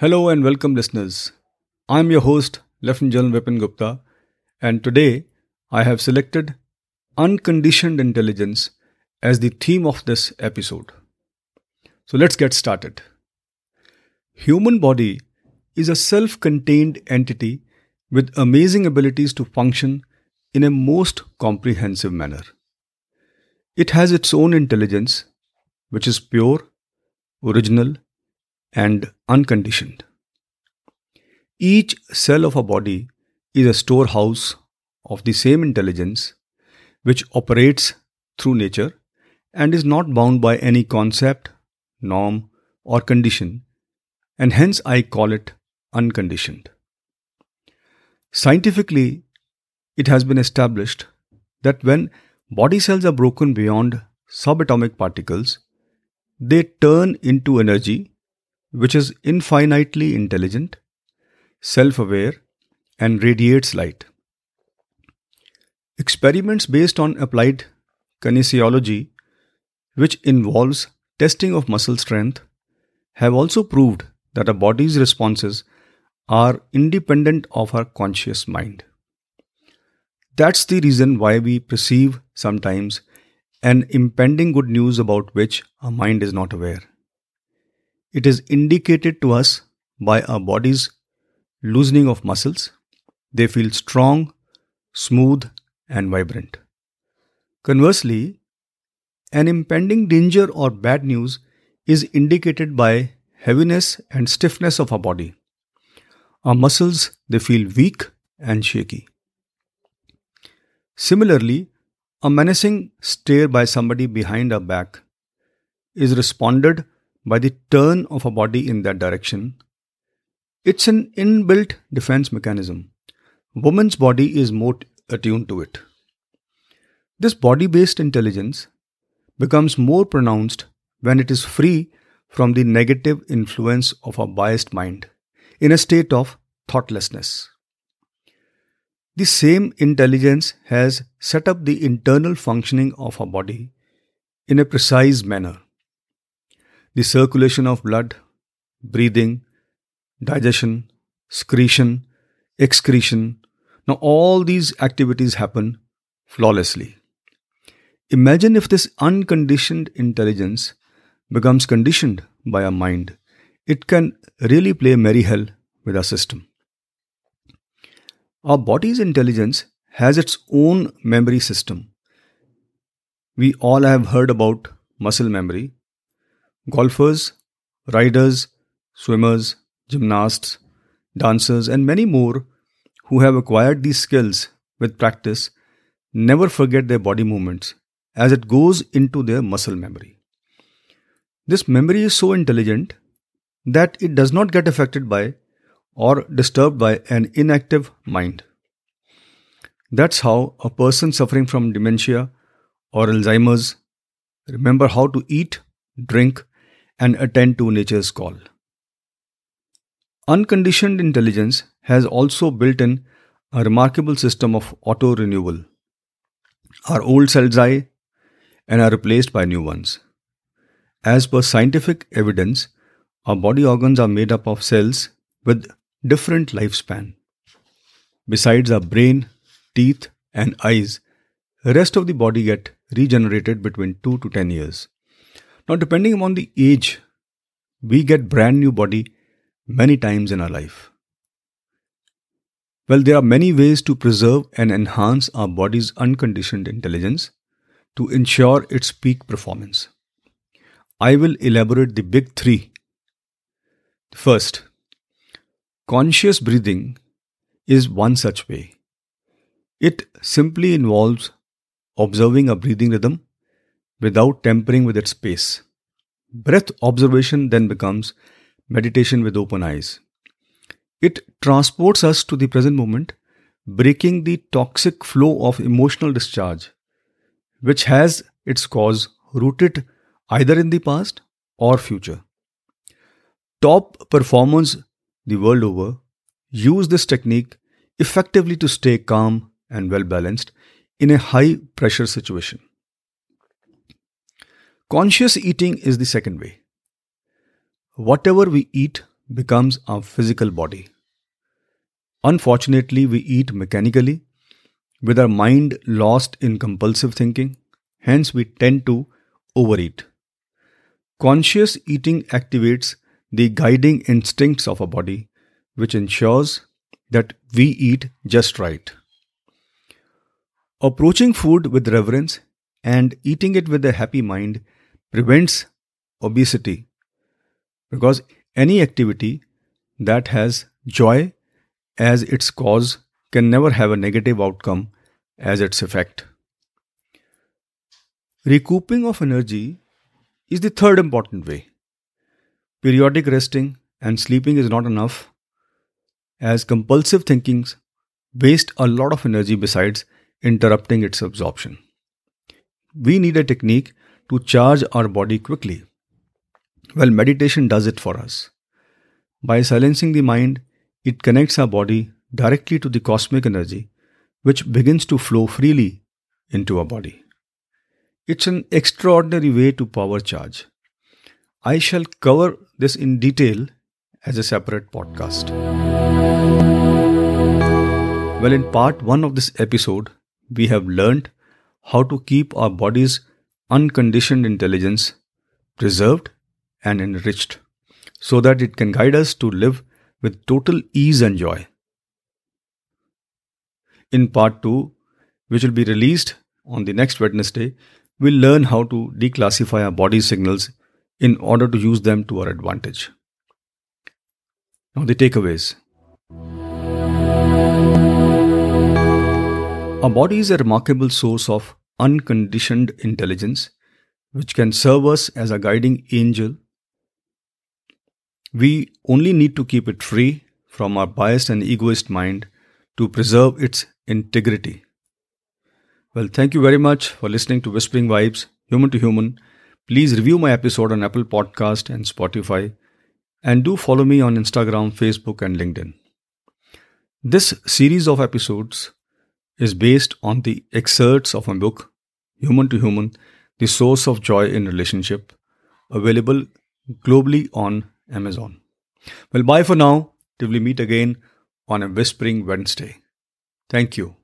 Hello and welcome, listeners. I'm your host, Lieutenant General Vipin Gupta, and today I have selected unconditioned intelligence as the theme of this episode. So let's get started. Human body is a self-contained entity with amazing abilities to function in a most comprehensive manner. It has its own intelligence, which is pure, original, and unconditioned. Each cell of a body is a storehouse of the same intelligence which operates through nature and is not bound by any concept, norm, or condition, and hence I call it unconditioned. Scientifically, it has been established that when body cells are broken beyond subatomic particles, they turn into energy which is infinitely intelligent, self aware, and radiates light. Experiments based on applied kinesiology, which involves testing of muscle strength, have also proved that a body's responses are independent of our conscious mind. That's the reason why we perceive sometimes an impending good news about which our mind is not aware. It is indicated to us by our body's loosening of muscles. They feel strong, smooth, and vibrant. Conversely, an impending danger or bad news is indicated by heaviness and stiffness of our body. Our muscles they feel weak and shaky. Similarly, a menacing stare by somebody behind our back is responded by the turn of a body in that direction. It's an inbuilt defense mechanism. Woman's body is more attuned to it. This body based intelligence becomes more pronounced when it is free from the negative influence of a biased mind in a state of thoughtlessness. The same intelligence has set up the internal functioning of our body in a precise manner. The circulation of blood, breathing, digestion, secretion, excretion. Now, all these activities happen flawlessly. Imagine if this unconditioned intelligence becomes conditioned by our mind. It can really play merry hell with our system. Our body's intelligence has its own memory system. We all have heard about muscle memory. Golfers, riders, swimmers, gymnasts, dancers, and many more who have acquired these skills with practice never forget their body movements as it goes into their muscle memory. This memory is so intelligent that it does not get affected by or disturbed by an inactive mind. That's how a person suffering from dementia or Alzheimer's remember how to eat, drink, and attend to nature's call. Unconditioned intelligence has also built in a remarkable system of auto renewal. Our old cells die and are replaced by new ones. As per scientific evidence, our body organs are made up of cells with different lifespan. Besides our brain, teeth, and eyes, the rest of the body get regenerated between 2 to 10 years. Now, depending upon the age, we get brand new body many times in our life. Well, there are many ways to preserve and enhance our body's unconditioned intelligence to ensure its peak performance. I will elaborate the big three. First, Conscious breathing is one such way. It simply involves observing a breathing rhythm without tampering with its pace. Breath observation then becomes meditation with open eyes. It transports us to the present moment, breaking the toxic flow of emotional discharge, which has its cause rooted either in the past or future. Top performers the world over use this technique effectively to stay calm and well balanced, in a high pressure situation. Conscious eating is the second way. Whatever we eat becomes our physical body. Unfortunately, we eat mechanically with our mind lost in compulsive thinking, hence, we tend to overeat. Conscious eating activates the guiding instincts of our body, which ensures that we eat just right. Approaching food with reverence and eating it with a happy mind prevents obesity because any activity that has joy as its cause can never have a negative outcome as its effect. Recouping of energy is the third important way. Periodic resting and sleeping is not enough, as compulsive thinking waste a lot of energy besides interrupting its absorption. We need a technique to charge our body quickly. Well, meditation does it for us. By silencing the mind, it connects our body directly to the cosmic energy, which begins to flow freely into our body. It's an extraordinary way to power charge. I shall cover this in detail as a separate podcast. Well, in part 1 of this episode, we have learned how to keep our body's unconditioned intelligence preserved and enriched so that it can guide us to live with total ease and joy. In part 2, which will be released on the next Wednesday, we'll learn how to declassify our body signals in order to use them to our advantage. Now, the takeaways. Our body is a remarkable source of unconditioned intelligence, which can serve us as a guiding angel we only need to keep it free from our biased and egoist mind to preserve its integrity. Well, thank you very much for listening to Whispering Vibes, Human to Human. Please review my episode on Apple Podcast and Spotify, and do follow me on Instagram, Facebook, and LinkedIn. This series of episodes is based on the excerpts of my book, Human to Human The Source of Joy in Relationship, available globally on Amazon. Well, bye for now till we meet again on a Whispering Wednesday. Thank you.